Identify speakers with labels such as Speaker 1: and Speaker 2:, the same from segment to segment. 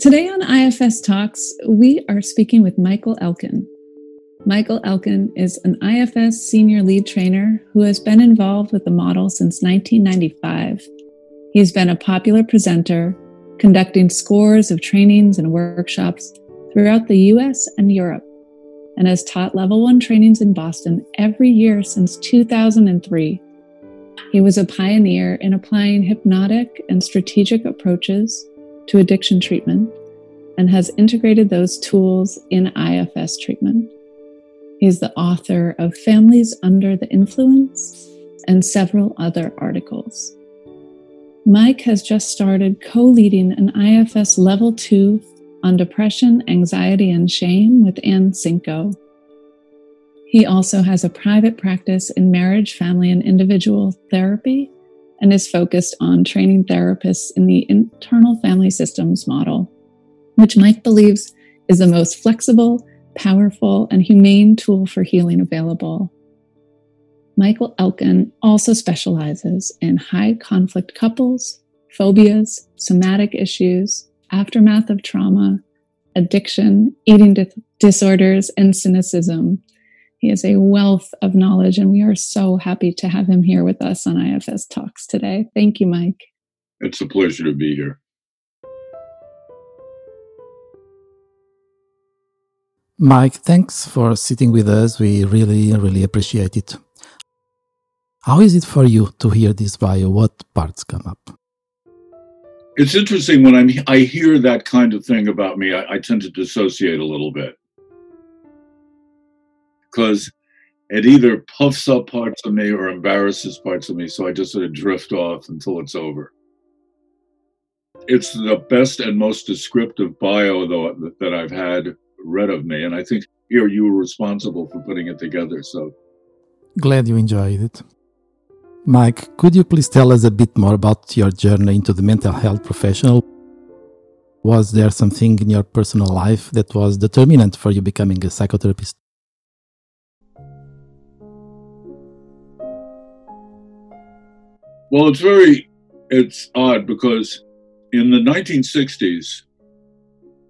Speaker 1: Today on IFS Talks, we are speaking with Michael Elkin. Michael Elkin is an IFS senior lead trainer who has been involved with the model since 1995. He's been a popular presenter, conducting scores of trainings and workshops throughout the US and Europe, and has taught level one trainings in Boston every year since 2003. He was a pioneer in applying hypnotic and strategic approaches to addiction treatment and has integrated those tools in IFS treatment. He's the author of Families Under the Influence and several other articles. Mike has just started co leading an IFS Level 2 on depression, anxiety, and shame with Ann Sinko. He also has a private practice in marriage, family, and individual therapy and is focused on training therapists in the internal family systems model, which Mike believes is the most flexible powerful, and humane tool for healing available. Michael Elkin also specializes in high conflict couples, phobias, somatic issues, aftermath of trauma, addiction, eating di- disorders, and cynicism. He has a wealth of knowledge, and we are so happy to have him here with us on IFS Talks today. Thank you, Mike.
Speaker 2: It's a pleasure to be here.
Speaker 3: Mike, thanks for sitting with us. We really, really appreciate it. How is it for you to hear this bio? What parts come up?
Speaker 2: It's interesting when I'm, I hear that kind of thing about me, I, I tend to dissociate a little bit. Because it either puffs up parts of me or embarrasses parts of me. So I just sort of drift off until it's over. It's the best and most descriptive bio, though, that I've had read of me. And I think here you were responsible for putting it together. So
Speaker 3: glad you enjoyed it. Mike, could you please tell us a bit more about your journey into the mental health professional? Was there something in your personal life that was determinant for you becoming a psychotherapist?
Speaker 2: Well, it's very it's odd because in the 1960s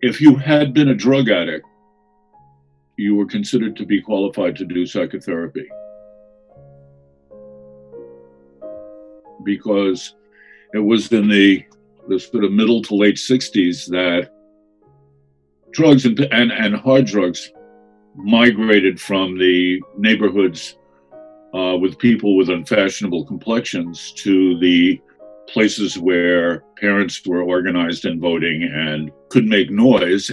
Speaker 2: if you had been a drug addict, you were considered to be qualified to do psychotherapy. Because it was in the, the sort of middle to late 60s that drugs and, and, and hard drugs migrated from the neighborhoods uh, with people with unfashionable complexions to the places where parents were organized in voting and could make noise.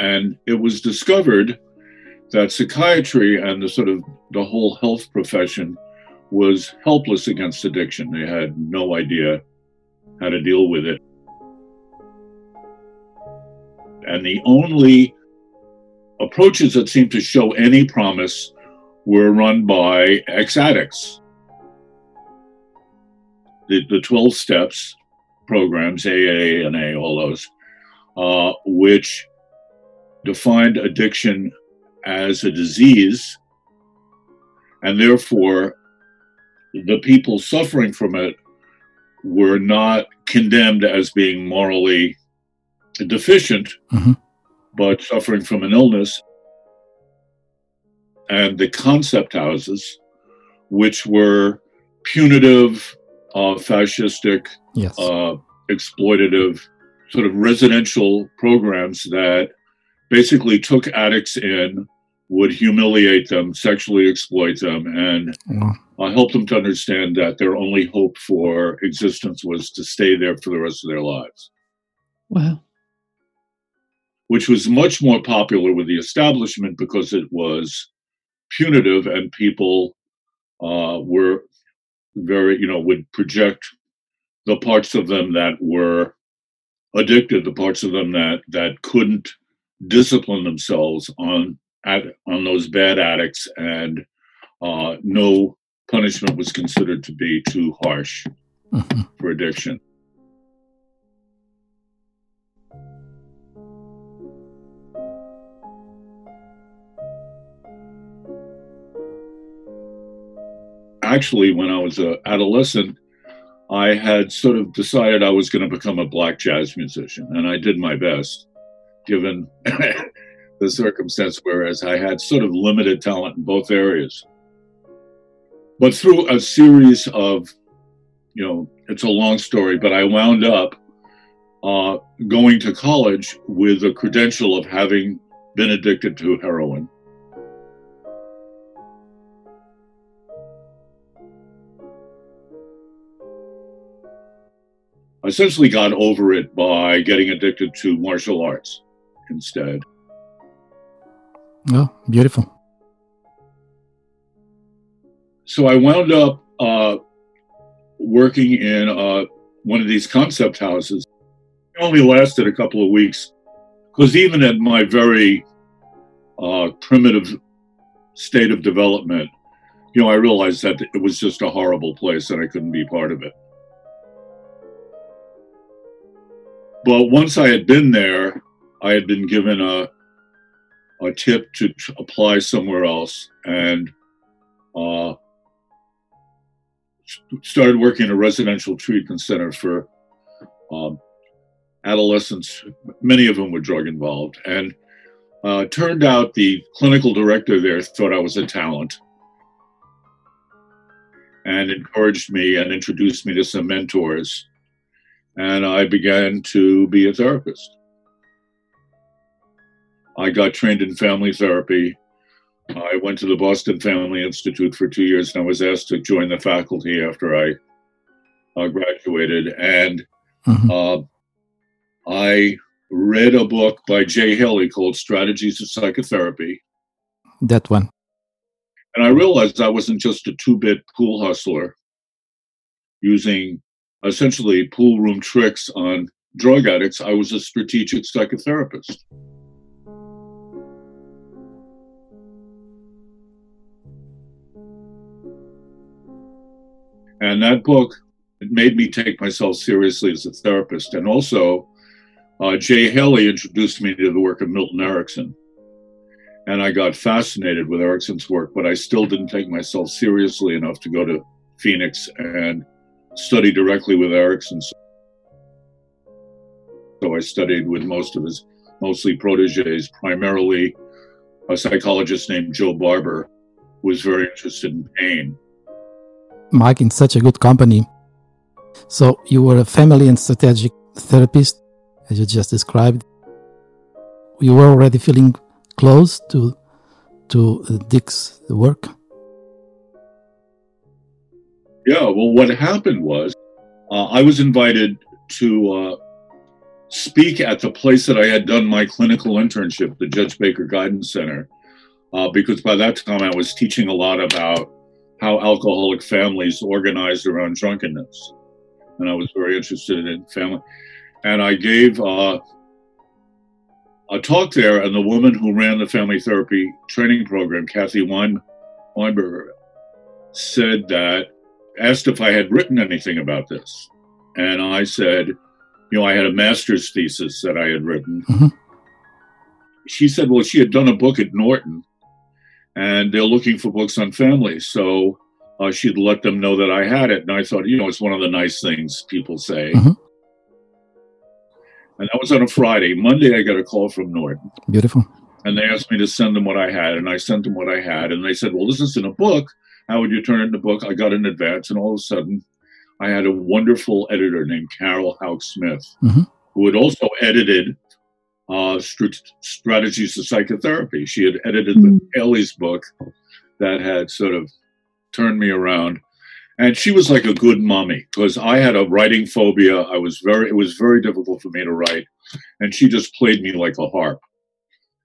Speaker 2: And it was discovered that psychiatry and the sort of the whole health profession was helpless against addiction. They had no idea how to deal with it. And the only approaches that seemed to show any promise were run by ex addicts the, the 12 steps programs, AA, NA, all those, uh, which defined addiction as a disease, and therefore the people suffering from it were not condemned as being morally deficient, mm-hmm. but suffering from an illness. And the concept houses, which were punitive, uh, fascistic,
Speaker 3: yes.
Speaker 2: uh, exploitative, sort of residential programs that basically took addicts in, would humiliate them, sexually exploit them, and wow. uh, help them to understand that their only hope for existence was to stay there for the rest of their lives.
Speaker 1: Wow.
Speaker 2: Which was much more popular with the establishment because it was punitive and people uh, were very, you know, would project the parts of them that were addicted, the parts of them that that couldn't discipline themselves on at, on those bad addicts, and uh, no punishment was considered to be too harsh mm-hmm. for addiction. Actually, when I was an adolescent, I had sort of decided I was going to become a black jazz musician, and I did my best, given the circumstance. Whereas I had sort of limited talent in both areas, but through a series of, you know, it's a long story, but I wound up uh, going to college with the credential of having been addicted to heroin. Essentially got over it by getting addicted to martial arts instead.
Speaker 3: Oh, beautiful.
Speaker 2: So I wound up uh, working in uh, one of these concept houses. It only lasted a couple of weeks because even at my very uh, primitive state of development, you know, I realized that it was just a horrible place and I couldn't be part of it. But once I had been there, I had been given a a tip to apply somewhere else, and uh, started working in a residential treatment center for um, adolescents. Many of them were drug involved, and uh, turned out the clinical director there thought I was a talent and encouraged me and introduced me to some mentors and I began to be a therapist. I got trained in family therapy. I went to the Boston Family Institute for two years, and I was asked to join the faculty after I uh, graduated. And mm-hmm. uh, I read a book by Jay Haley called Strategies of Psychotherapy.
Speaker 3: That one.
Speaker 2: And I realized I wasn't just a two bit pool hustler using essentially pool room tricks on drug addicts, I was a strategic psychotherapist. And that book it made me take myself seriously as a therapist. And also, uh, Jay Haley introduced me to the work of Milton Erickson. And I got fascinated with Erickson's work, but I still didn't take myself seriously enough to go to Phoenix and study directly with Erickson. So I studied with most of his mostly proteges, primarily a psychologist named Joe Barber, who was very interested in pain.
Speaker 3: Mike, in such a good company. So you were a family and strategic therapist, as you just described. You were already feeling close to to Dick's work.
Speaker 2: Yeah, well, what happened was uh, I was invited to uh, speak at the place that I had done my clinical internship, the Judge Baker Guidance Center, uh, because by that time I was teaching a lot about how alcoholic families organized around drunkenness. And I was very interested in family. And I gave uh, a talk there, and the woman who ran the family therapy training program, Kathy Wein- Weinberger, said that asked if I had written anything about this. And I said, you know, I had a master's thesis that I had written. Mm-hmm. She said, well, she had done a book at Norton and they're looking for books on family. So uh, she'd let them know that I had it. And I thought, you know, it's one of the nice things people say. Mm-hmm. And that was on a Friday. Monday, I got a call from Norton.
Speaker 3: Beautiful.
Speaker 2: And they asked me to send them what I had. And I sent them what I had. And they said, well, this isn't a book how would you turn it into a book? I got in advance, and all of a sudden, I had a wonderful editor named Carol Houck Smith, mm-hmm. who had also edited uh, Strategies of Psychotherapy. She had edited mm-hmm. the Haley's book that had sort of turned me around. And she was like a good mommy because I had a writing phobia. I was very, it was very difficult for me to write. And she just played me like a harp.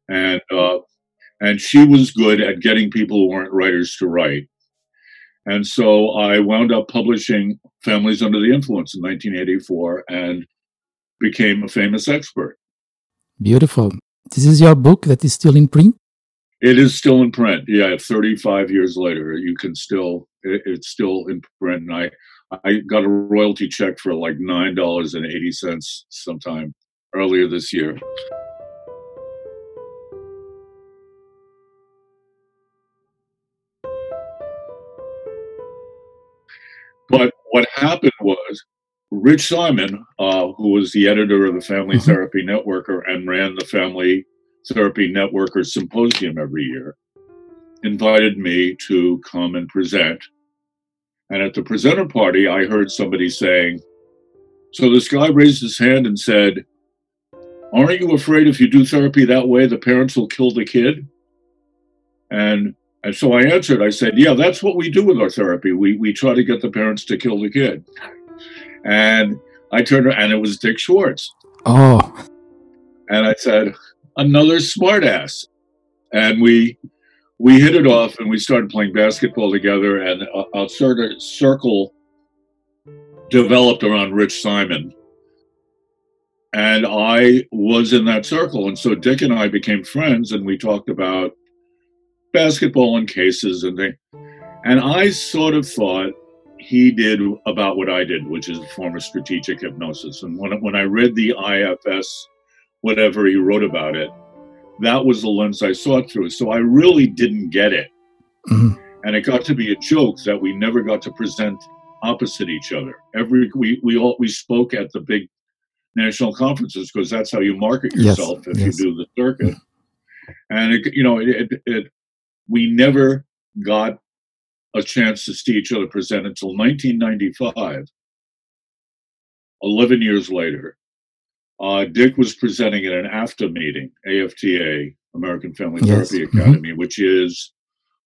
Speaker 2: And, uh, and she was good at getting people who weren't writers to write. And so I wound up publishing Families Under the Influence in 1984 and became a famous expert.
Speaker 3: Beautiful. This is your book that is still in print?
Speaker 2: It is still in print. Yeah, 35 years later, you can still, it, it's still in print. And I, I got a royalty check for like $9.80 sometime earlier this year. But what happened was Rich Simon, uh, who was the editor of the Family
Speaker 3: Mm-hmm.
Speaker 2: Therapy Networker and ran the Family Therapy Networker Symposium every year, invited me to come and present. And at the presenter party, I heard somebody saying, So this guy raised his hand and said, Aren't you afraid if you do therapy that way, the parents will kill the kid? And and so I answered, I said, Yeah, that's what we do with our therapy. We we try to get the parents to kill the kid. And I turned and it was Dick Schwartz.
Speaker 3: Oh,
Speaker 2: And I said, another smartass. And we we hit it off and we started playing basketball together and a, a sort of circle developed around Rich Simon. And I was in that circle. And so Dick and I became friends and we talked about basketball and cases and things. And I sort of thought he did about what I did, which is a form of strategic hypnosis. And when, when I read the IFS, whatever he wrote about it, that was the lens I saw it through. So I really didn't get it.
Speaker 3: Mhm.
Speaker 2: And it got to be a joke that we never got to present opposite each other. Every we we all we spoke at the big national conferences because that's how you market
Speaker 3: Yes,
Speaker 2: yourself if
Speaker 3: yes.
Speaker 2: you do the circuit. And it, you know, it, it, it we never got a chance to see each other present until 1995. 11 years later, uh, Dick was presenting at an AFTA meeting, AFTA, American Family
Speaker 3: Yes,
Speaker 2: Therapy
Speaker 3: mhm.
Speaker 2: Academy, which is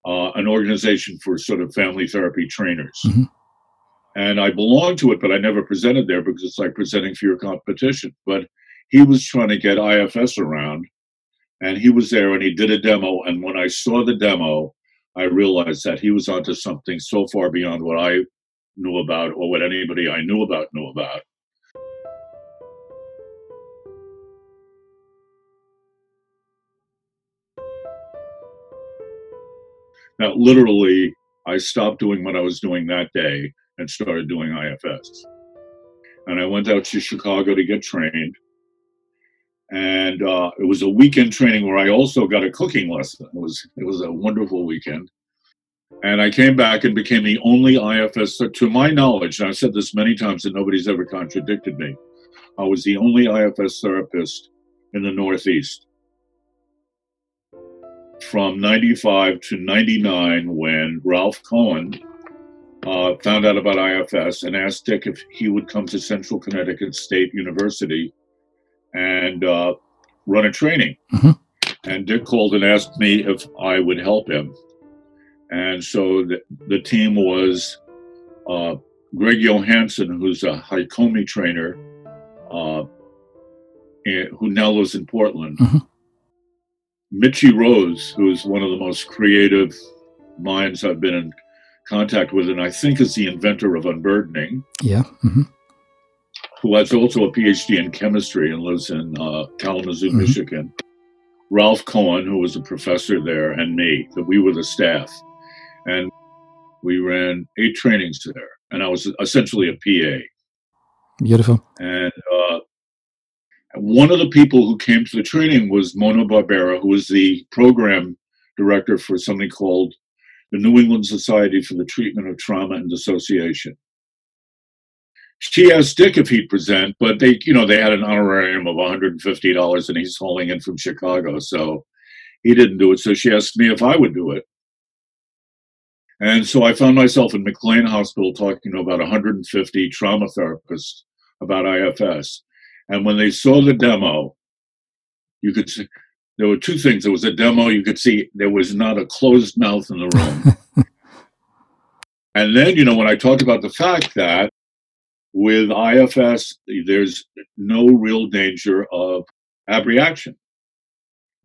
Speaker 2: uh, an organization for sort of family therapy trainers.
Speaker 3: Mhm.
Speaker 2: And I belonged to it, but I never presented there because it's like presenting for your competition. But he was trying to get IFS around, and he was there and he did a demo. And when I saw the demo, I realized that he was onto something so far beyond what I knew about or what anybody I knew about knew about. Now, literally, I stopped doing what I was doing that day and started doing IFS. And I went out to Chicago to get trained. And uh, it was a weekend training where I also got a cooking lesson. It was it was a wonderful weekend. And I came back and became the only IFS, to my knowledge, and I've said this many times and nobody's ever contradicted me. I was the only IFS therapist in the Northeast from 95 to 99 when Ralph Cohen uh, found out about IFS and asked Dick if he would come to Central Connecticut State University and uh, run a training.
Speaker 3: Mhm.
Speaker 2: And Dick called and asked me if I would help him. And so the, the team was uh, Greg Johanson, who's a Hakomi trainer, uh, and- who now lives in Portland.
Speaker 3: Mhm.
Speaker 2: Michi Rose, who's one of the most creative minds I've been in contact with, and I think is the inventor of unburdening,
Speaker 3: yeah. hmm
Speaker 2: who has also a PhD in chemistry and lives in uh, Kalamazoo,
Speaker 3: Mhm.
Speaker 2: Michigan. Ralph Cohen, who was a professor there, and me, that we were the staff. And we ran eight trainings there. And I was essentially a PA.
Speaker 3: Beautiful.
Speaker 2: And uh, one of the people who came to the training was Mona Barbera, who was the program director for something called the New England Society for the Treatment of Trauma and Dissociation. She asked Dick if he'd present, but they, you know, they had an honorarium of $150 and he's hauling in from Chicago. So he didn't do it. So she asked me if I would do it. And so I found myself in McLean Hospital talking to about 150 trauma therapists about IFS. And when they saw the demo, you could see there were two things. There was a demo, you could see there was not a closed mouth in the room. and then, you know, when I talked about the fact that with IFS, there's no real danger of abreaction.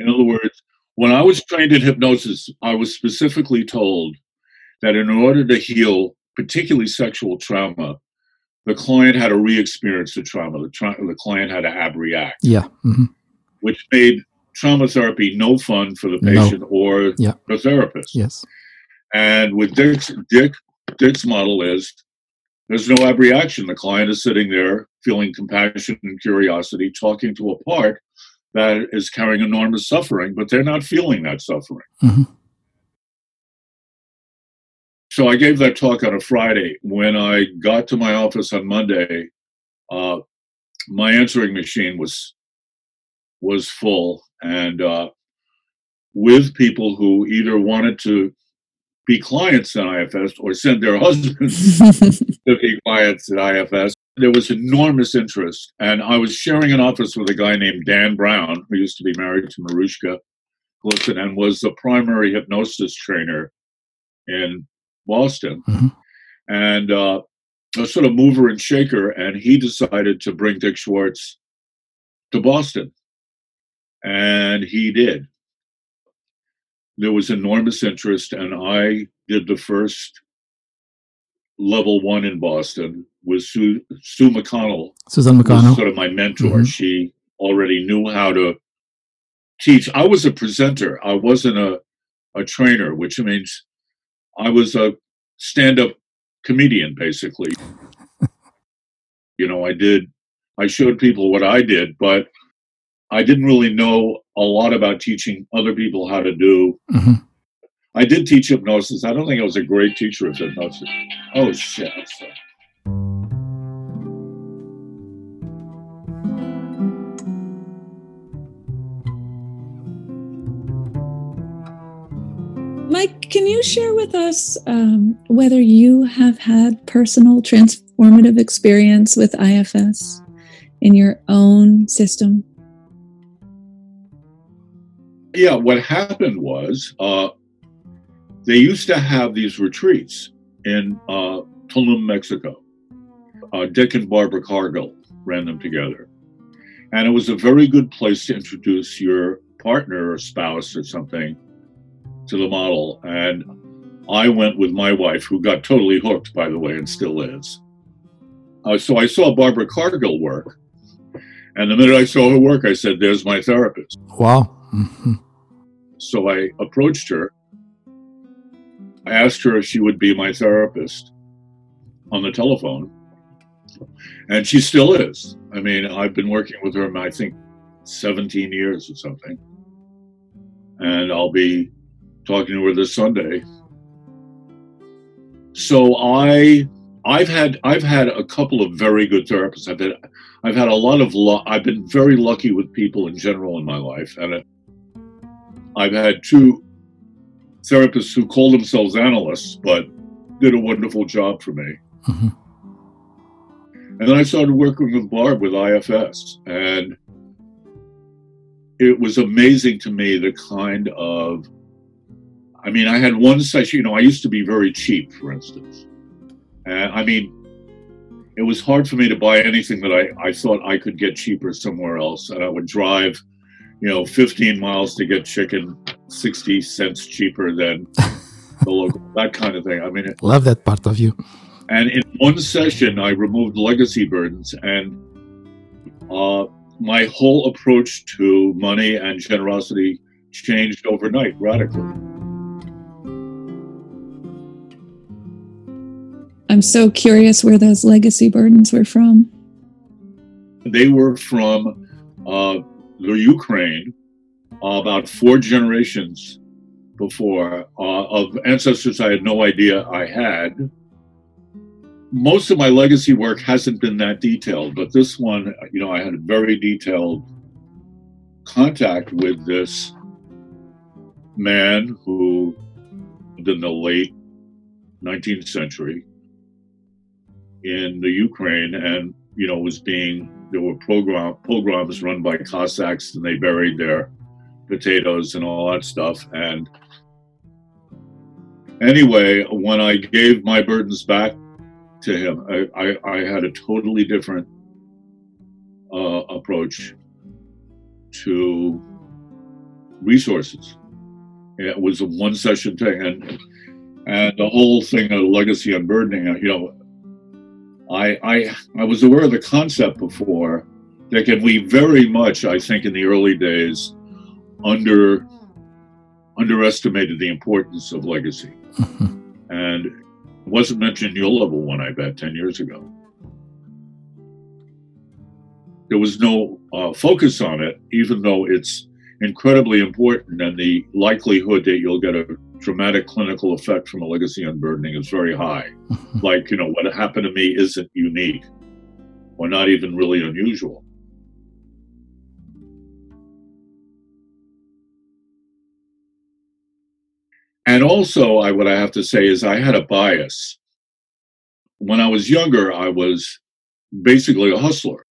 Speaker 2: In other words, when I was trained in hypnosis, I was specifically told that in order to heal, particularly sexual trauma, the client had to re-experience the trauma. The, tra- the client had to abreact,
Speaker 3: Yeah. hmm
Speaker 2: which made trauma therapy no fun for the
Speaker 3: No.
Speaker 2: patient or
Speaker 3: Yeah.
Speaker 2: the therapist.
Speaker 3: Yes.
Speaker 2: And with Dick's Dick Dick's model is there's no abreaction. The client is sitting there feeling compassion and curiosity, talking to a part that is carrying enormous suffering, but they're not feeling that suffering.
Speaker 3: Mhm.
Speaker 2: so I gave that talk on a Friday. When I got to my office on Monday, uh, my answering machine was was full, and uh, with people who either wanted to be clients in IFS or send their husbands to be clients at IFS. There was enormous interest, and I was sharing an office with a guy named Dan Brown, who used to be married to Marushka Glisten and was the primary hypnosis trainer in Boston, mm-hmm. and uh, a sort of mover and shaker. And he decided to bring Dick Schwartz to Boston, and he did. There was enormous interest, and I did the first level one in Boston with Sue, Sue McConnell.
Speaker 3: Susan McConnell.
Speaker 2: Sort of my mentor. Mm-hmm. She already knew how to teach. I was a presenter. I wasn't a, a trainer, which means I was a stand up comedian, basically. you know, I did, I showed people what I did, but I didn't really know a lot about teaching other people how to do. Mm-hmm. I did teach hypnosis. I don't think I was a great teacher of hypnosis. Oh, shit.
Speaker 1: Mike, can you share with us um, whether you have had personal transformative experience with IFS in your own system?
Speaker 2: Yeah, what happened was uh, they used to have these retreats in uh, Tulum, Mexico. Uh, Dick and Barbara Cargill ran them together. And it was a very good place to introduce your partner or spouse or something to the model. And I went with my wife, who got totally hooked, by the way, and still is. Uh, so I saw Barbara Cargill work. And the minute I saw her work, I said, There's my therapist.
Speaker 3: Wow. Mm-hmm.
Speaker 2: So I approached her. I asked her if she would be my therapist on the telephone. And she still is. I mean, I've been working with her, I think, 17 years or something. And I'll be talking to her this Sunday. So I I've had I've had a couple of very good therapists. I've had I've had a lot of luck. I've been very lucky with people in general in my life, and I've had two therapists who call themselves analysts, but did a wonderful job for me. Mm-hmm. And then I started working with Barb with IFS, and it was amazing to me the kind of I mean, I had one session, you know, I used to be very cheap, for instance. And I mean, it was hard for me to buy anything that I, I thought I could get cheaper somewhere else. And I would drive, you know, 15 miles to get chicken 60 cents cheaper than the local, that kind of thing. I mean, it,
Speaker 3: love that part of you.
Speaker 2: And in one session, I removed legacy burdens and uh, my whole approach to money and generosity changed overnight radically.
Speaker 1: I'm so curious where those legacy burdens were from.
Speaker 2: They were from uh, the Ukraine uh, about four generations before uh, of ancestors I had no idea I had. Most of my legacy work hasn't been that detailed, but this one, you know, I had a very detailed contact with this man who lived in the late 19th century in the Ukraine, and you know was being there were program pogroms run by Cossacks, and they buried their potatoes and all that stuff. And anyway, when I gave my burdens back to him, I, I, I had a totally different uh, approach to resources. It was a one session thing, and and the whole thing of legacy unburdening. You know, I, I, I was aware of the concept before, that and we very much, I think, in the early days, under underestimated the importance of legacy, mm-hmm. and it wasn't mentioned in your level one. I bet ten years ago, there was no uh, focus on it, even though it's incredibly important, and the likelihood that you'll get a dramatic clinical effect from a legacy unburdening is very high. like, you know, what happened to me isn't unique or not even really unusual. And also, I, what I have to say is I had a bias. When I was younger, I was basically a hustler.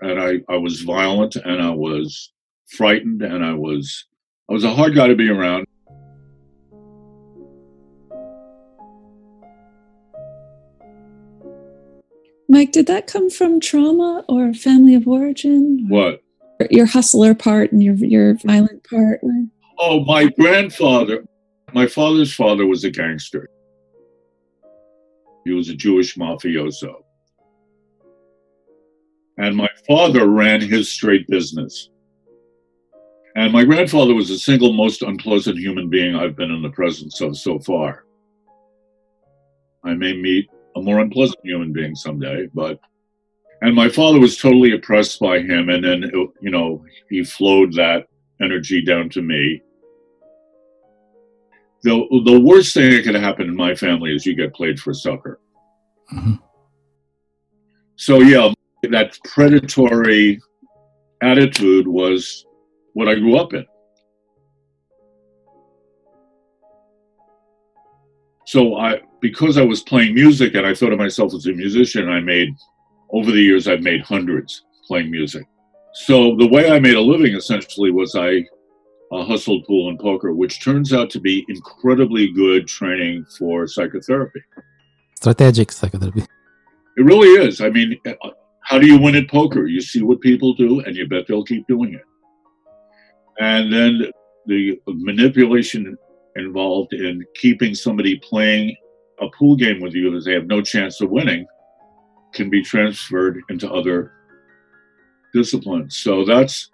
Speaker 2: And I, I was violent and I was frightened and I was I was a hard guy to be around.
Speaker 1: Mike, did that come from trauma or family of origin?
Speaker 2: What?
Speaker 1: Your hustler part and your your violent part?
Speaker 2: Oh, my grandfather, my father's father was a gangster. He was a Jewish mafioso. And my father ran his straight business. And my grandfather was the single most unpleasant human being I've been in the presence of so far. I may meet a more unpleasant human being someday, but. And my father was totally oppressed by him, and then, you know, he flowed that energy down to me the the worst thing that could happen in my family is you get played for sucker. Mm-hmm. So yeah, that predatory attitude was what I grew up in. So I because I was playing music and I thought of myself as a musician, I made over the years I've made hundreds playing music. So the way I made a living essentially was I uh, hustled pool and poker, which turns out to be incredibly good training for psychotherapy.
Speaker 3: Strategic psychotherapy.
Speaker 2: It really is. I mean, uh, how do you win at poker? You see what people do, and you bet they'll keep doing it. And then the manipulation involved in keeping somebody playing a pool game with you that they have no chance of winning can be transferred into other disciplines. So that's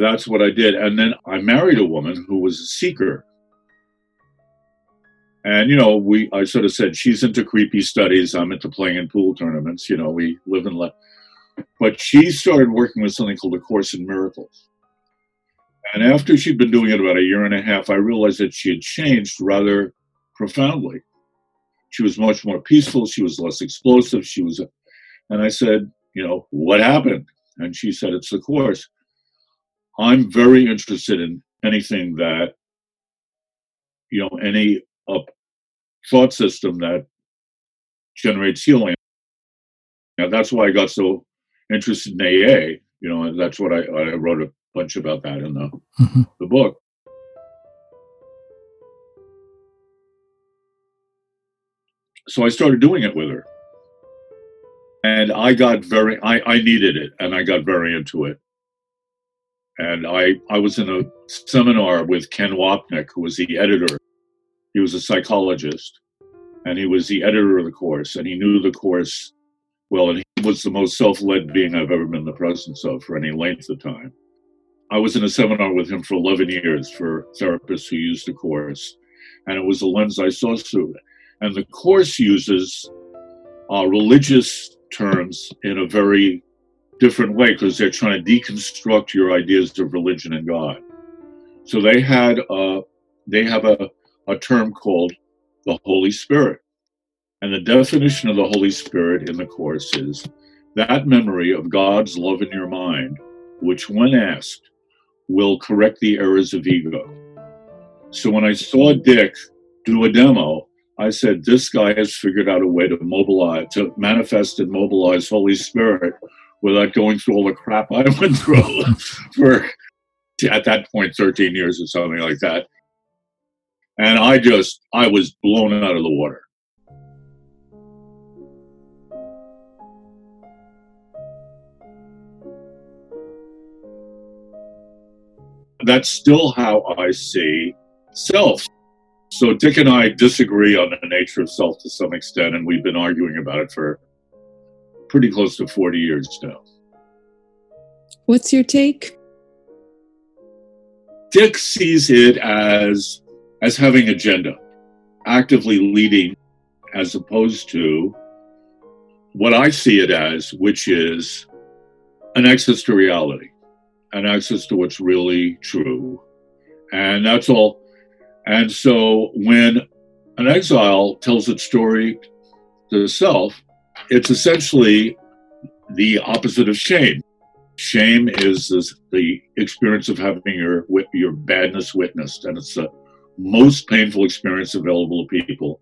Speaker 2: that's what I did. And then I married a woman who was a seeker. And, you know, we, I sort of said, she's into creepy studies. I'm into playing in pool tournaments. You know, we live and let. But she started working with something called A Course in Miracles. And after she'd been doing it about a year and a half, I realized that she had changed rather profoundly. She was much more peaceful. She was less explosive. She was, and I said, you know, what happened? And she said, it's the course. I'm very interested in anything that, you know, any uh, thought system that generates healing. Now, that's why I got so interested in AA. You know, that's what I, I wrote a bunch about that in the, mm-hmm. the book. So I started doing it with her. And I got very, I, I needed it and I got very into it. And I, I was in a seminar with Ken Wapnick, who was the editor. He was a psychologist, and he was the editor of the course, and he knew the course well, and he was the most self led being I've ever been in the presence of for any length of time. I was in a seminar with him for 11 years for therapists who used the course, and it was a lens I saw through. And the course uses uh, religious terms in a very different way because they're trying to deconstruct your ideas of religion and God. So they had a, they have a, a term called the Holy Spirit. And the definition of the Holy Spirit in the Course is that memory of God's love in your mind, which, when asked, will correct the errors of ego. So when I saw Dick do a demo, I said, This guy has figured out a way to mobilize, to manifest and mobilize Holy Spirit without going through all the crap I went through for, at that point, 13 years or something like that. And I just, I was blown out of the water. That's still how I see self. So Dick and I disagree on the nature of self to some extent, and we've been arguing about it for pretty close to 40 years now.
Speaker 1: What's your take?
Speaker 2: Dick sees it as as having agenda, actively leading, as opposed to what I see it as, which is an access to reality, an access to what's really true, And that's all. And so when an exile tells its story to self, it's essentially the opposite of shame. Shame is this, the experience of having your your badness witnessed, and it's the most painful experience available to people.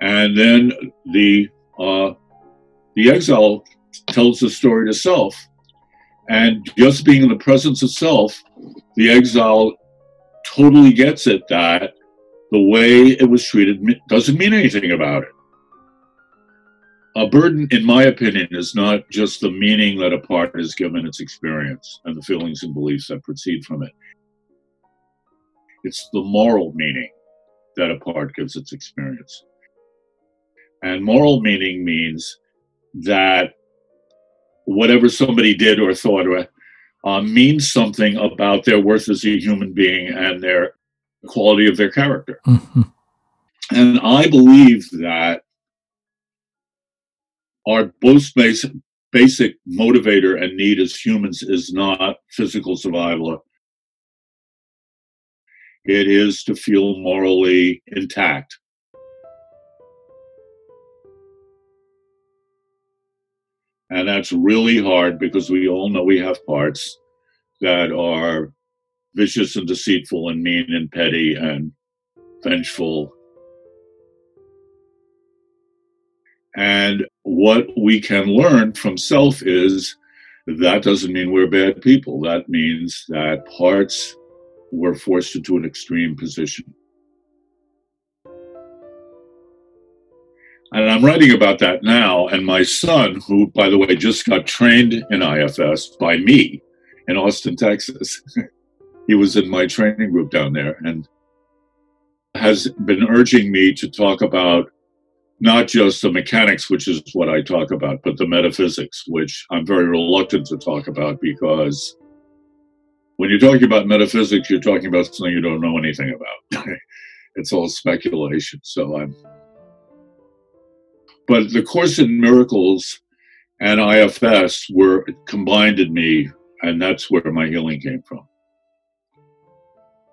Speaker 2: And then the uh, the exile tells the story to self, and just being in the presence of self, the exile totally gets it that the way it was treated doesn't mean anything about it. A burden, in my opinion, is not just the meaning that a part is given its experience and the feelings and beliefs that proceed from it. It's the moral meaning that a part gives its experience. And moral meaning means that whatever somebody did or thought uh, means something about their worth as a human being and their quality of their character. Mm-hmm. And I believe that our most basic, basic motivator and need as humans is not physical survival. It is to feel morally intact. And that's really hard because we all know we have parts that are vicious and deceitful and mean and petty and vengeful. And what we can learn from self is that doesn't mean we're bad people. That means that parts were forced into an extreme position. And I'm writing about that now. And my son, who, by the way, just got trained in IFS by me in Austin, Texas, he was in my training group down there and has been urging me to talk about not just the mechanics, which is what I talk about, but the metaphysics, which I'm very reluctant to talk about because when you're talking about metaphysics, you're talking about something you don't know anything about. it's all speculation. So I'm but the Course in Miracles and IFS were combined in me, and that's where my healing came from.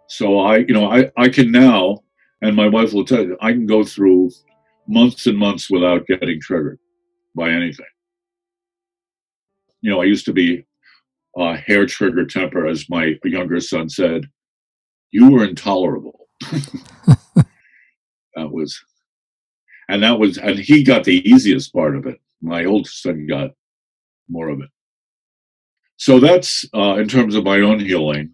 Speaker 2: So I, you know, I, I can now, and my wife will tell you, I can go through months and months without getting triggered by anything. You know, I used to be a hair trigger temper, as my younger son said. You were intolerable. that was and that was and he got the easiest part of it. My oldest son got more of it. So that's uh, in terms of my own healing.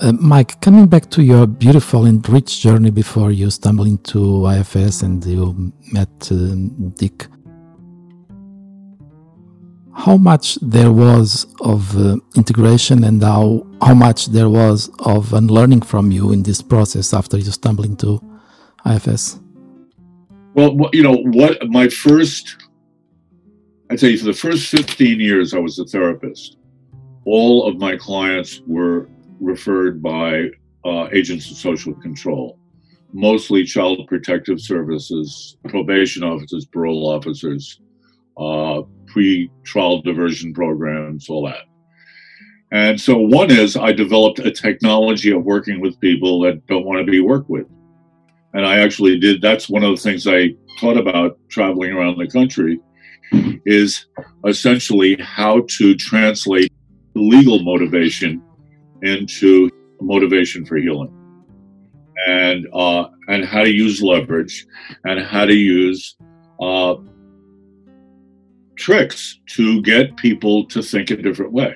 Speaker 3: Uh, Mike, coming back to your beautiful and rich journey before you stumbled into IFS and you met uh, Dick, how much there was of uh, integration and how how much there was of unlearning from you in this process after you stumbled into IFS?
Speaker 2: Well, you know what? My first, I'd say for the first 15 years, I was a therapist. All of my clients were referred by uh, agents of social control, mostly child protective services, probation officers, parole officers, uh, pre-trial diversion programs, all that. And so one is I developed a technology of working with people that don't want to be worked with. And I actually did that's one of the things I taught about traveling around the country is essentially how to translate legal motivation into motivation for healing. And uh, and how to use leverage and how to use uh, tricks to get people to think a different way.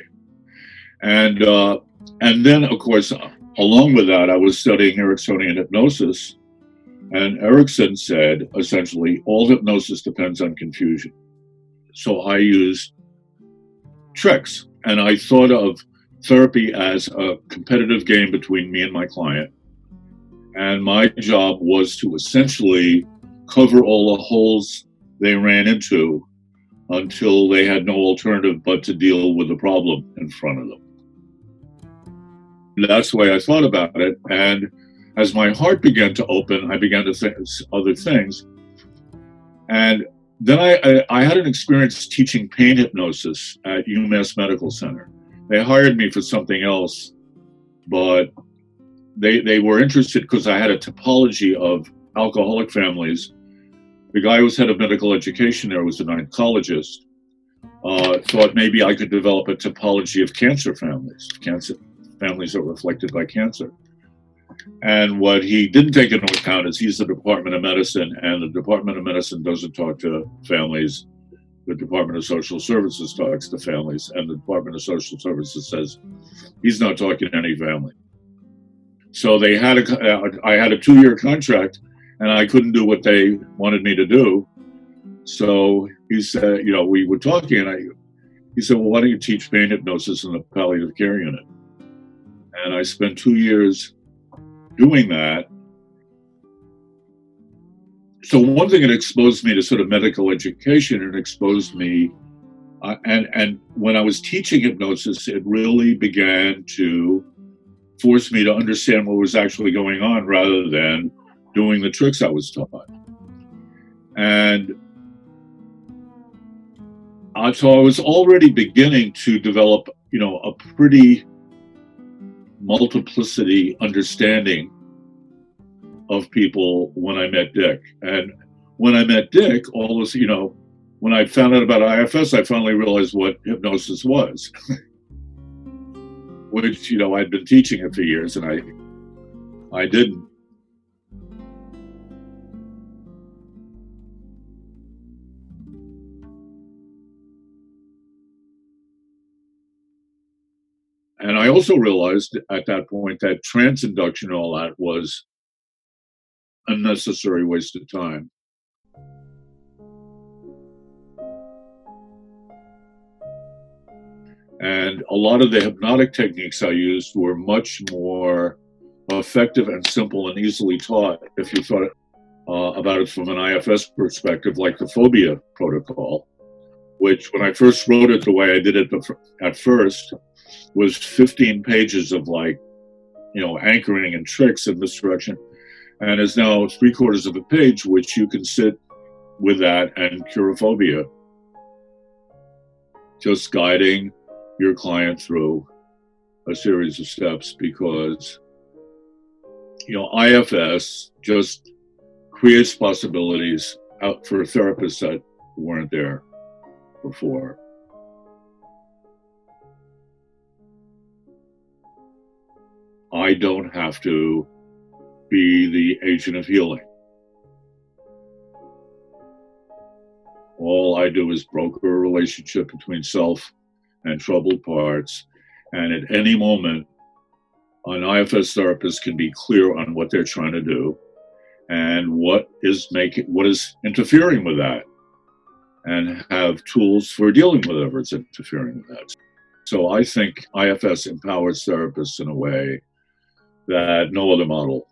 Speaker 2: And uh, and then, of course, along with that, I was studying Ericksonian hypnosis, and Erickson said essentially all hypnosis depends on confusion. So I used tricks, and I thought of therapy as a competitive game between me and my client. And my job was to essentially cover all the holes they ran into until they had no alternative but to deal with the problem in front of them. That's the way I thought about it. And as my heart began to open, I began to think other things. And then I, I, I had an experience teaching pain hypnosis at UMass Medical Center. They hired me for something else, but they they were interested because I had a topology of alcoholic families. The guy who was head of medical education there was an oncologist. Uh, thought maybe I could develop a topology of cancer families, cancer families that were afflicted by cancer. And what he didn't take into account is he's the Department of Medicine, and the Department of Medicine doesn't talk to families. The Department of Social Services talks to families, and the Department of Social Services says he's not talking to any family. So they had a, uh, had a two-year contract, and I couldn't do what they wanted me to do. So he said, you know, we were talking, and I, he said, well, why don't you teach pain hypnosis in the palliative care unit? And I spent two years doing that. So one thing it exposed me to sort of medical education and exposed me, uh, and and when I was teaching hypnosis, it really began to force me to understand what was actually going on rather than doing the tricks I was taught. And uh, so I was already beginning to develop, you know, a pretty multiplicity understanding of people when I met Dick. And when I met Dick, all this, you know, when I found out about IFS, I finally realized what hypnosis was, which, you know, I'd been teaching it for years and I, I didn't. Also realized at that point that trance induction and all that was unnecessary waste of time. And a lot of the hypnotic techniques I used were much more effective and simple and easily taught if you thought uh, about it from an IFS perspective, like the phobia protocol, which when I first wrote it the way I did it at first, was 15 pages of like, you know, anchoring and tricks and misdirection, and is now three quarters of a page, which you can sit with that and cure phobia. Just guiding your client through a series of steps because, you know, IFS just creates possibilities out for therapists that weren't there before. I don't have to be the agent of healing. All I do is broker a relationship between self and troubled parts. And at any moment, an IFS therapist can be clear on what they're trying to do and what is making what is interfering with that and have tools for dealing with whatever's interfering with that. So I think IFS empowers therapists in a way that no other model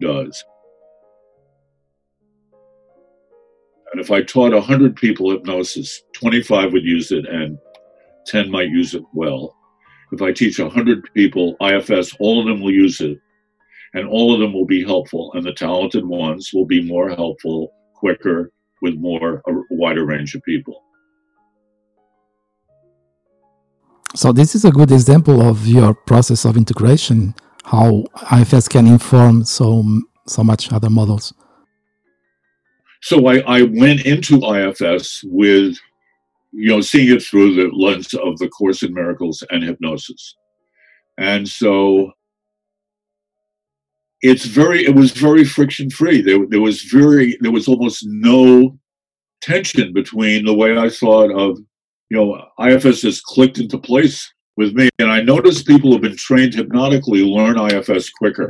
Speaker 2: does. And if I taught 100 people hypnosis, 25 would use it and 10 might use it well. If I teach 100 people IFS, all of them will use it and all of them will be helpful. And the talented ones will be more helpful quicker with more, a wider range of people.
Speaker 3: So this is a good example of your process of integration, how IFS can inform so so much other models.
Speaker 2: So I, I went into IFS with, you know, seeing it through the lens of the Course in Miracles and hypnosis, and so it's very it was very friction free. There there was very there was almost no tension between the way I thought of you know, IFS has clicked into place with me. And I notice people who've been trained hypnotically learn IFS quicker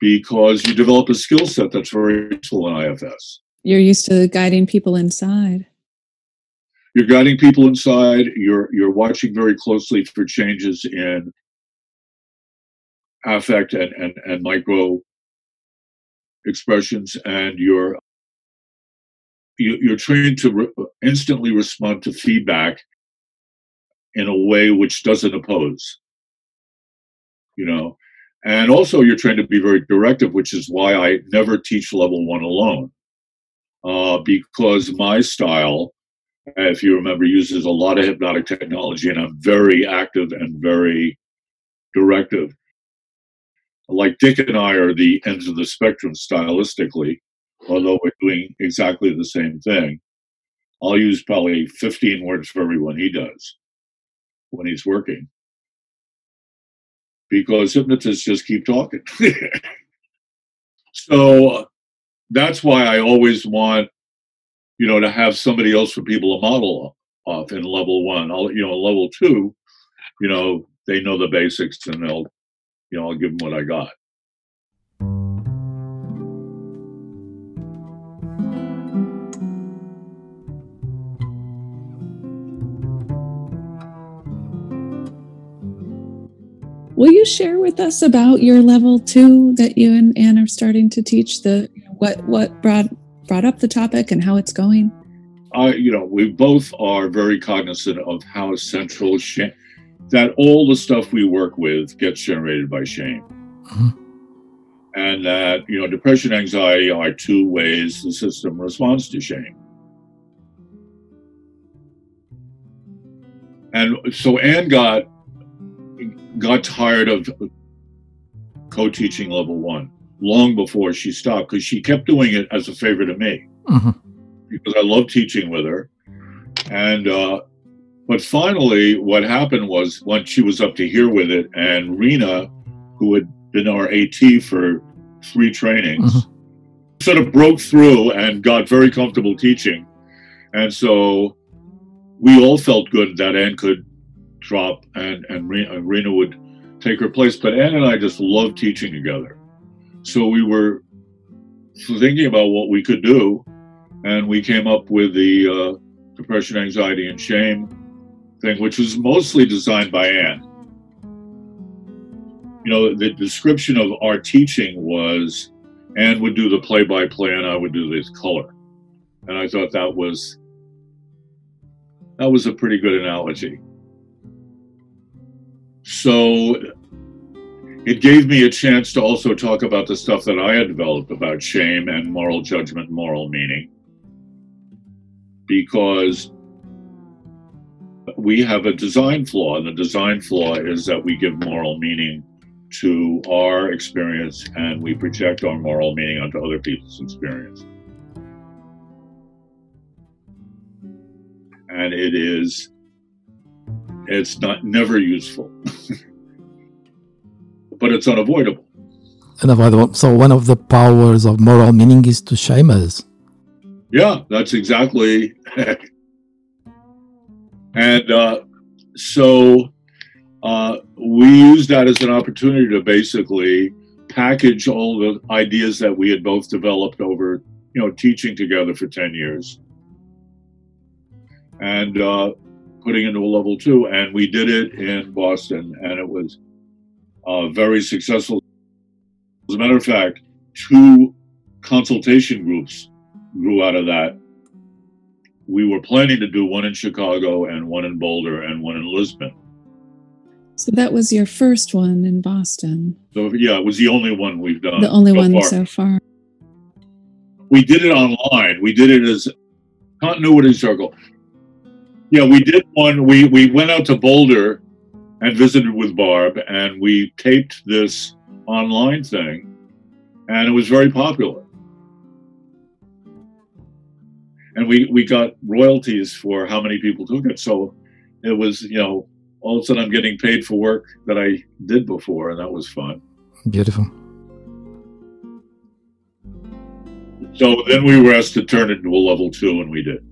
Speaker 2: because you develop a skill set that's very useful in IFS.
Speaker 1: You're used to guiding people inside.
Speaker 2: You're guiding people inside. You're you're watching very closely for changes in affect and, and, and micro expressions, and you're you, are trained to re- instantly respond to feedback in a way which doesn't oppose you know And also, you're trained to be very directive, which is why I never teach level one alone. Uh, because my style, if you remember, uses a lot of hypnotic technology, and I'm very active and very directive. Like Dick and I are the ends of the spectrum stylistically, although we're doing exactly the same thing. I'll use probably 15 words for everyone he does when he's working because hypnotists just keep talking. so that's why I always want, you know, to have somebody else for people to model off in level one. I'll, you know, level two, you know, they know the basics and they'll, you know, I'll give them what I got.
Speaker 1: Will you share with us about your level two that you and Ann are starting to teach? The what what brought brought up the topic and how it's going?
Speaker 2: Uh, you know, we both are very cognizant of how central shame that all the stuff we work with gets generated by shame. Mm-hmm. And that, you know, depression, anxiety are two ways the system responds to shame. And so Ann got got tired of co-teaching level one long before she stopped because she kept doing it as a favor to me mm-hmm. because I love teaching with her. And uh, but finally, what happened was once she was up to here with it, and Rena, who had been our AT for three trainings, mm-hmm. sort of broke through and got very comfortable teaching. And so we all felt good that Ann could drop and, and Rena would take her place. But Ann and I just loved teaching together. So we were thinking about what we could do, and we came up with the uh, depression, anxiety, and shame thing, which was mostly designed by Ann. You know, the description of our teaching was Ann would do the play by play, and I would do the color. And I thought that was that was a pretty good analogy. So it gave me a chance to also talk about the stuff that I had developed about shame and moral judgment, moral meaning. Because we have a design flaw, and the design flaw is that we give moral meaning to our experience and we project our moral meaning onto other people's experience. And it is it's not never useful, but it's unavoidable.
Speaker 3: Unavoidable. So one of the powers of moral meaning is to shame us.
Speaker 2: Yeah, that's exactly. and uh, so uh, we used that as an opportunity to basically package all the ideas that we had both developed over, you know, teaching together for ten years, and uh, putting into a level two, and we did it in Boston, and it was uh, very successful. As a matter of fact, two consultation groups grew out of that. We were planning to do one in Chicago and one in Boulder and one in Lisbon.
Speaker 1: So that was your first one in Boston.
Speaker 2: So yeah, it was the only one we've done.
Speaker 1: The only so one far. so far.
Speaker 2: We did it online. We did it as continuity circle. Yeah, we did one. We we went out to Boulder and visited with Barb, and we taped this online thing, and it was very popular. And we we got royalties for how many people took it. So it was, you know, all of a sudden I'm getting paid for work that I did before, and that was fun.
Speaker 3: Beautiful.
Speaker 2: So then we were asked to turn it into a level two, and we did.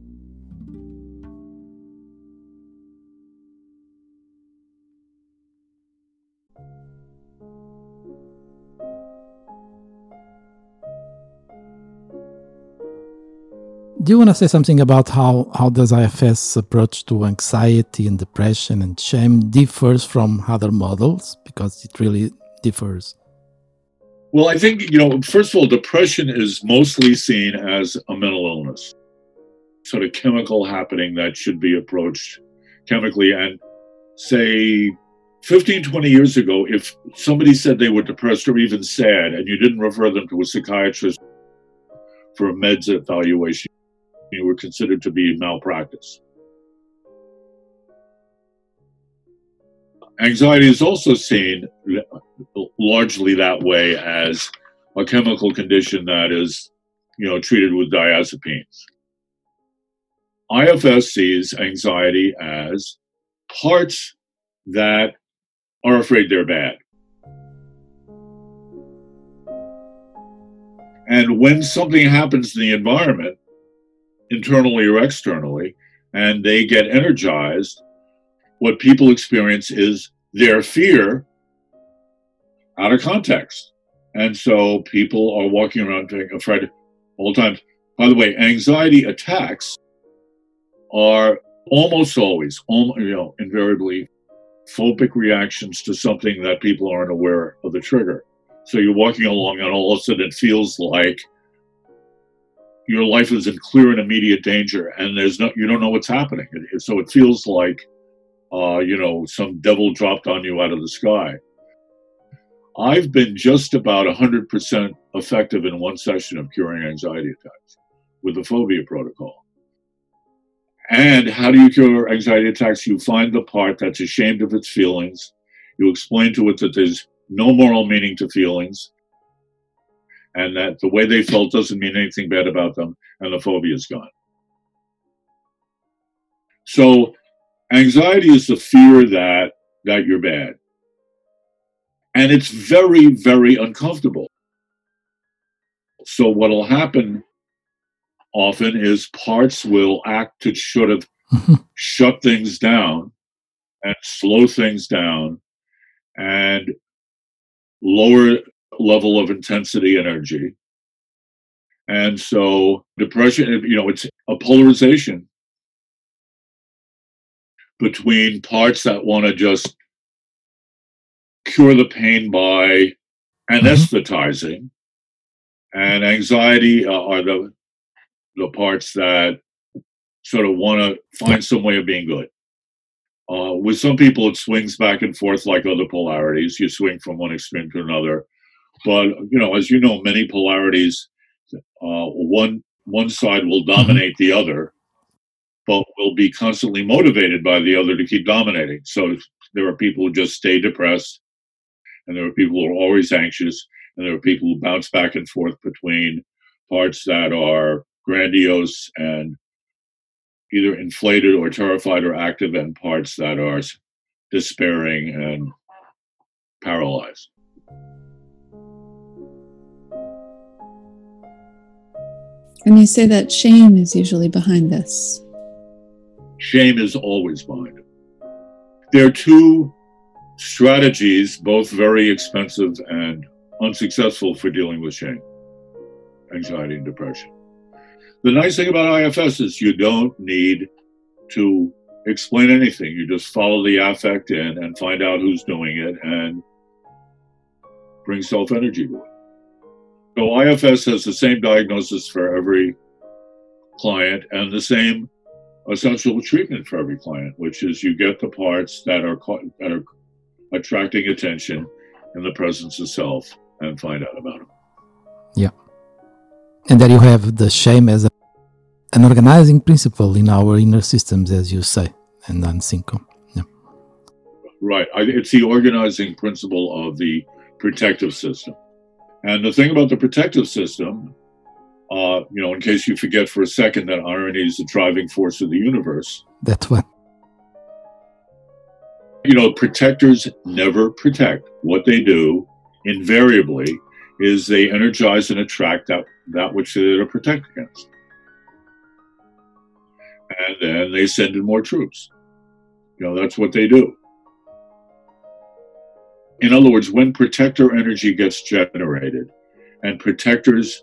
Speaker 3: Do you want to say something about how how does IFS approach to anxiety and depression and shame differs from other models because it really differs?
Speaker 2: Well, I think you know. First of all, depression is mostly seen as a mental illness, sort of chemical happening that should be approached chemically, and say 15, 20 years ago, if somebody said they were depressed or even sad and you didn't refer them to a psychiatrist for a meds evaluation, you were considered to be malpractice. Anxiety is also seen largely that way as a chemical condition that is, you know, treated with diazepines. IFS sees anxiety as parts that are afraid they're bad. And when something happens in the environment, internally or externally, and they get energized, what people experience is their fear out of context. And so people are walking around being afraid all the time. By the way, anxiety attacks are almost always, you know, invariably phobic reactions to something that people aren't aware of the trigger. So you're walking along and all of a sudden it feels like your life is in clear and immediate danger and there's no you don't know what's happening. So it feels like uh, you know, some devil dropped on you out of the sky. I've been just about 100% effective in one session of curing anxiety attacks with the phobia protocol. And how do you cure anxiety attacks? You find the part that's ashamed of its feelings. You explain to it that there's no moral meaning to feelings and that the way they felt doesn't mean anything bad about them, and the phobia is gone. So, anxiety is the fear that that you're bad, and it's very, very uncomfortable. So, what'll happen often is parts will act to sort of mm-hmm. shut things down and slow things down and lower level of intensity energy. And so depression, you know, it's a polarization between parts that want to just cure the pain by anesthetizing mm-hmm. and anxiety uh, are the the parts that sort of want to find some way of being good. Uh, with some people, it swings back and forth like other polarities. You swing from one extreme to another. But you know, as you know, many polarities, uh, one one side will mm-hmm. dominate the other, but will be constantly motivated by the other to keep dominating. So there are people who just stay depressed, and there are people who are always anxious, and there are people who bounce back and forth between parts that are grandiose and either inflated or terrified or active, and parts that are despairing and paralyzed.
Speaker 1: And you say that shame is usually behind this.
Speaker 2: Shame is always behind it. There are two strategies, both very expensive and unsuccessful for dealing with shame anxiety and depression. The nice thing about IFS is you don't need to explain anything. You just follow the affect in and find out who's doing it and bring self energy to it. So IFS has the same diagnosis for every client and the same essential treatment for every client, which is you get the parts that are that are attracting attention in the presence of self and find out about them.
Speaker 3: Yeah. And that you have the shame as a, an organizing principle in our inner systems, as you say, and then Sinko. Yeah.
Speaker 2: Right. I, it's the organizing principle of the protective system. And the thing about the protective system, uh, you know, in case you forget for a second that irony is the driving force of the universe.
Speaker 3: That's what.
Speaker 2: You know, protectors never protect. What they do invariably is they energize and attract that, that which they're to protect against. And then they send in more troops. You know, that's what they do. In other words, when protector energy gets generated and protectors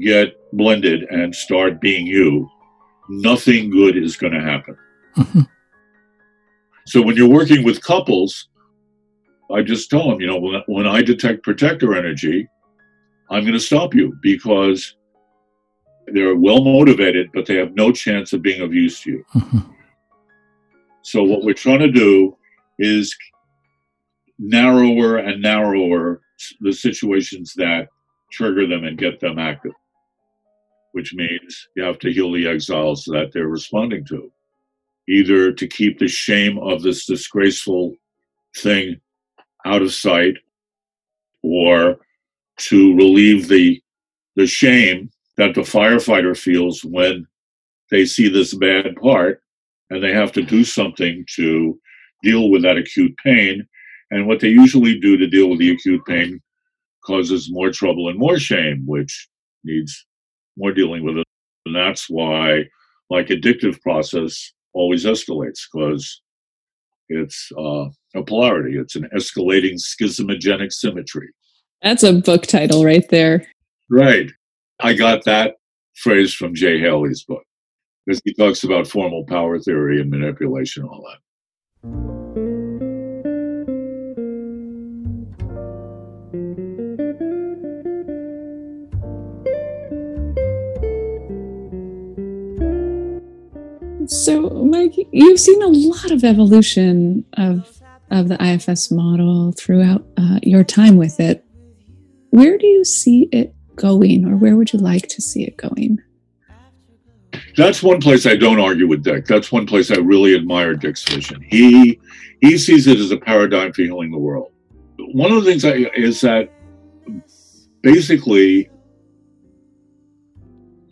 Speaker 2: get blended and start being you, nothing good is going to happen. Mm-hmm. So when you're working with couples, I just tell them, you know, when, when I detect protector energy, I'm going to stop you because they're well motivated, but they have no chance of being of use to you. Mm-hmm. So what we're trying to do is narrower and narrower the situations that trigger them and get them active, which means you have to heal the exiles that they're responding to, either to keep the shame of this disgraceful thing out of sight or to relieve the the shame that the firefighter feels when they see this bad part and they have to do something to deal with that acute pain and what they usually do to deal with the acute pain causes more trouble and more shame, which needs more dealing with it. And that's why, like addictive process, always escalates because it's uh, a polarity. It's an escalating schismogenic symmetry.
Speaker 1: That's a book title right there.
Speaker 2: Right. I got that phrase from Jay Haley's book because he talks about formal power theory and manipulation, all that.
Speaker 1: So, Mike, you've seen a lot of evolution of of the IFS model throughout uh, your time with it. Where do you see it going, or where would you like to see it going?
Speaker 2: That's one place I don't argue with Dick. That's one place I really admire Dick's vision. He he sees it as a paradigm for healing the world. One of the things I, is that basically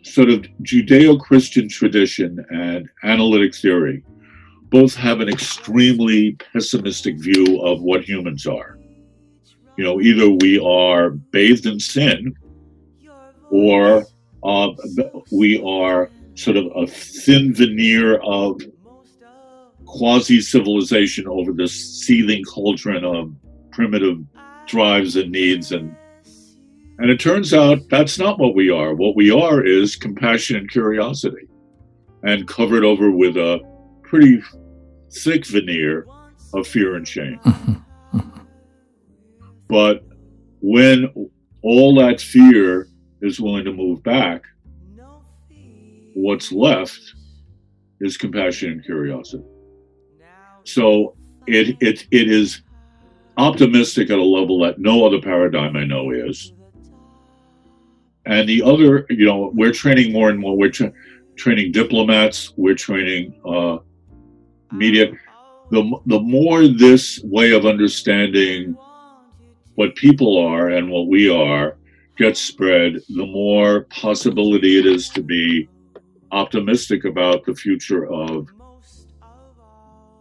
Speaker 2: sort of Judeo Christian tradition and analytic theory both have an extremely pessimistic view of what humans are. You know, either we are bathed in sin or uh, we are sort of a thin veneer of quasi civilization over this seething cauldron of primitive drives and needs and and it turns out that's not what we are. What we are is compassion and curiosity, and covered over with a pretty thick veneer of fear and shame. Mm-hmm. Mm-hmm. but when all that fear is willing to move back, what's left is compassion and curiosity. So it it it is optimistic at a level that no other paradigm I know is. And the other, you know, we're training more and more. We're tra- training diplomats. We're training uh, media. The the more this way of understanding what people are and what we are gets spread, the more possibility it is to be optimistic about the future of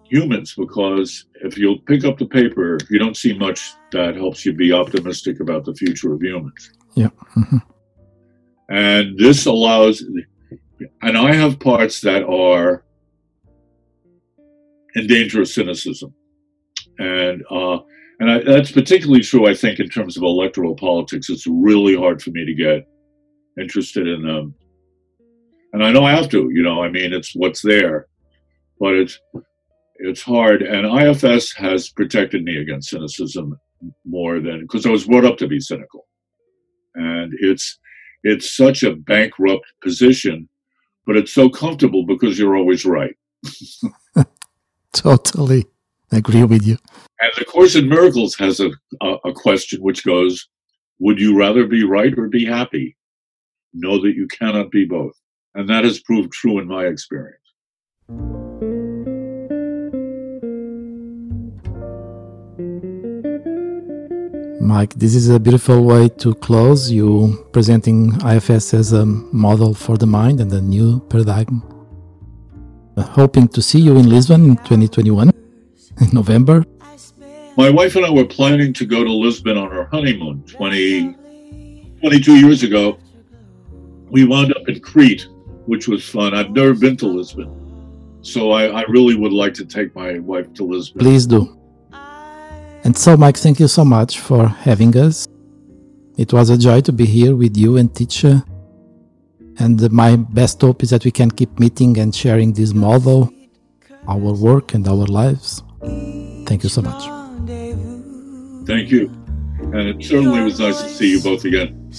Speaker 2: humans because if you'll pick up the paper, you don't see much that helps you be optimistic about the future of humans.
Speaker 3: Yeah. Mm-hmm.
Speaker 2: And this allows, and I have parts that are in danger of cynicism. And, uh, and I, that's particularly true, I think, in terms of electoral politics. It's really hard for me to get interested in them. And I know I have to, you know, I mean, it's what's there, but it's, it's hard. And IFS has protected me against cynicism more than, because I was brought up to be cynical. And it's, it's such a bankrupt position, but it's so comfortable because you're always right.
Speaker 3: totally agree with you.
Speaker 2: And the Course in Miracles has a, a, a question which goes, Would you rather be right or be happy? Know that you cannot be both. And that has proved true in my experience.
Speaker 3: Mike, this is a beautiful way to close. You presenting IFS as a model for the mind and a new paradigm. Uh, hoping to see you in Lisbon in 2021, in November.
Speaker 2: My wife and I were planning to go to Lisbon on our honeymoon 20, 22 years ago. We wound up in Crete, which was fun. I've never been to Lisbon. So I, I really would like to take my wife to Lisbon.
Speaker 3: Please do. And so, Mike, thank you so much for having us. It was a joy to be here with you and teacher. And my best hope is that we can keep meeting and sharing this model, our work, and our lives. Thank you so much.
Speaker 2: Thank you. And it certainly was nice to see you both again.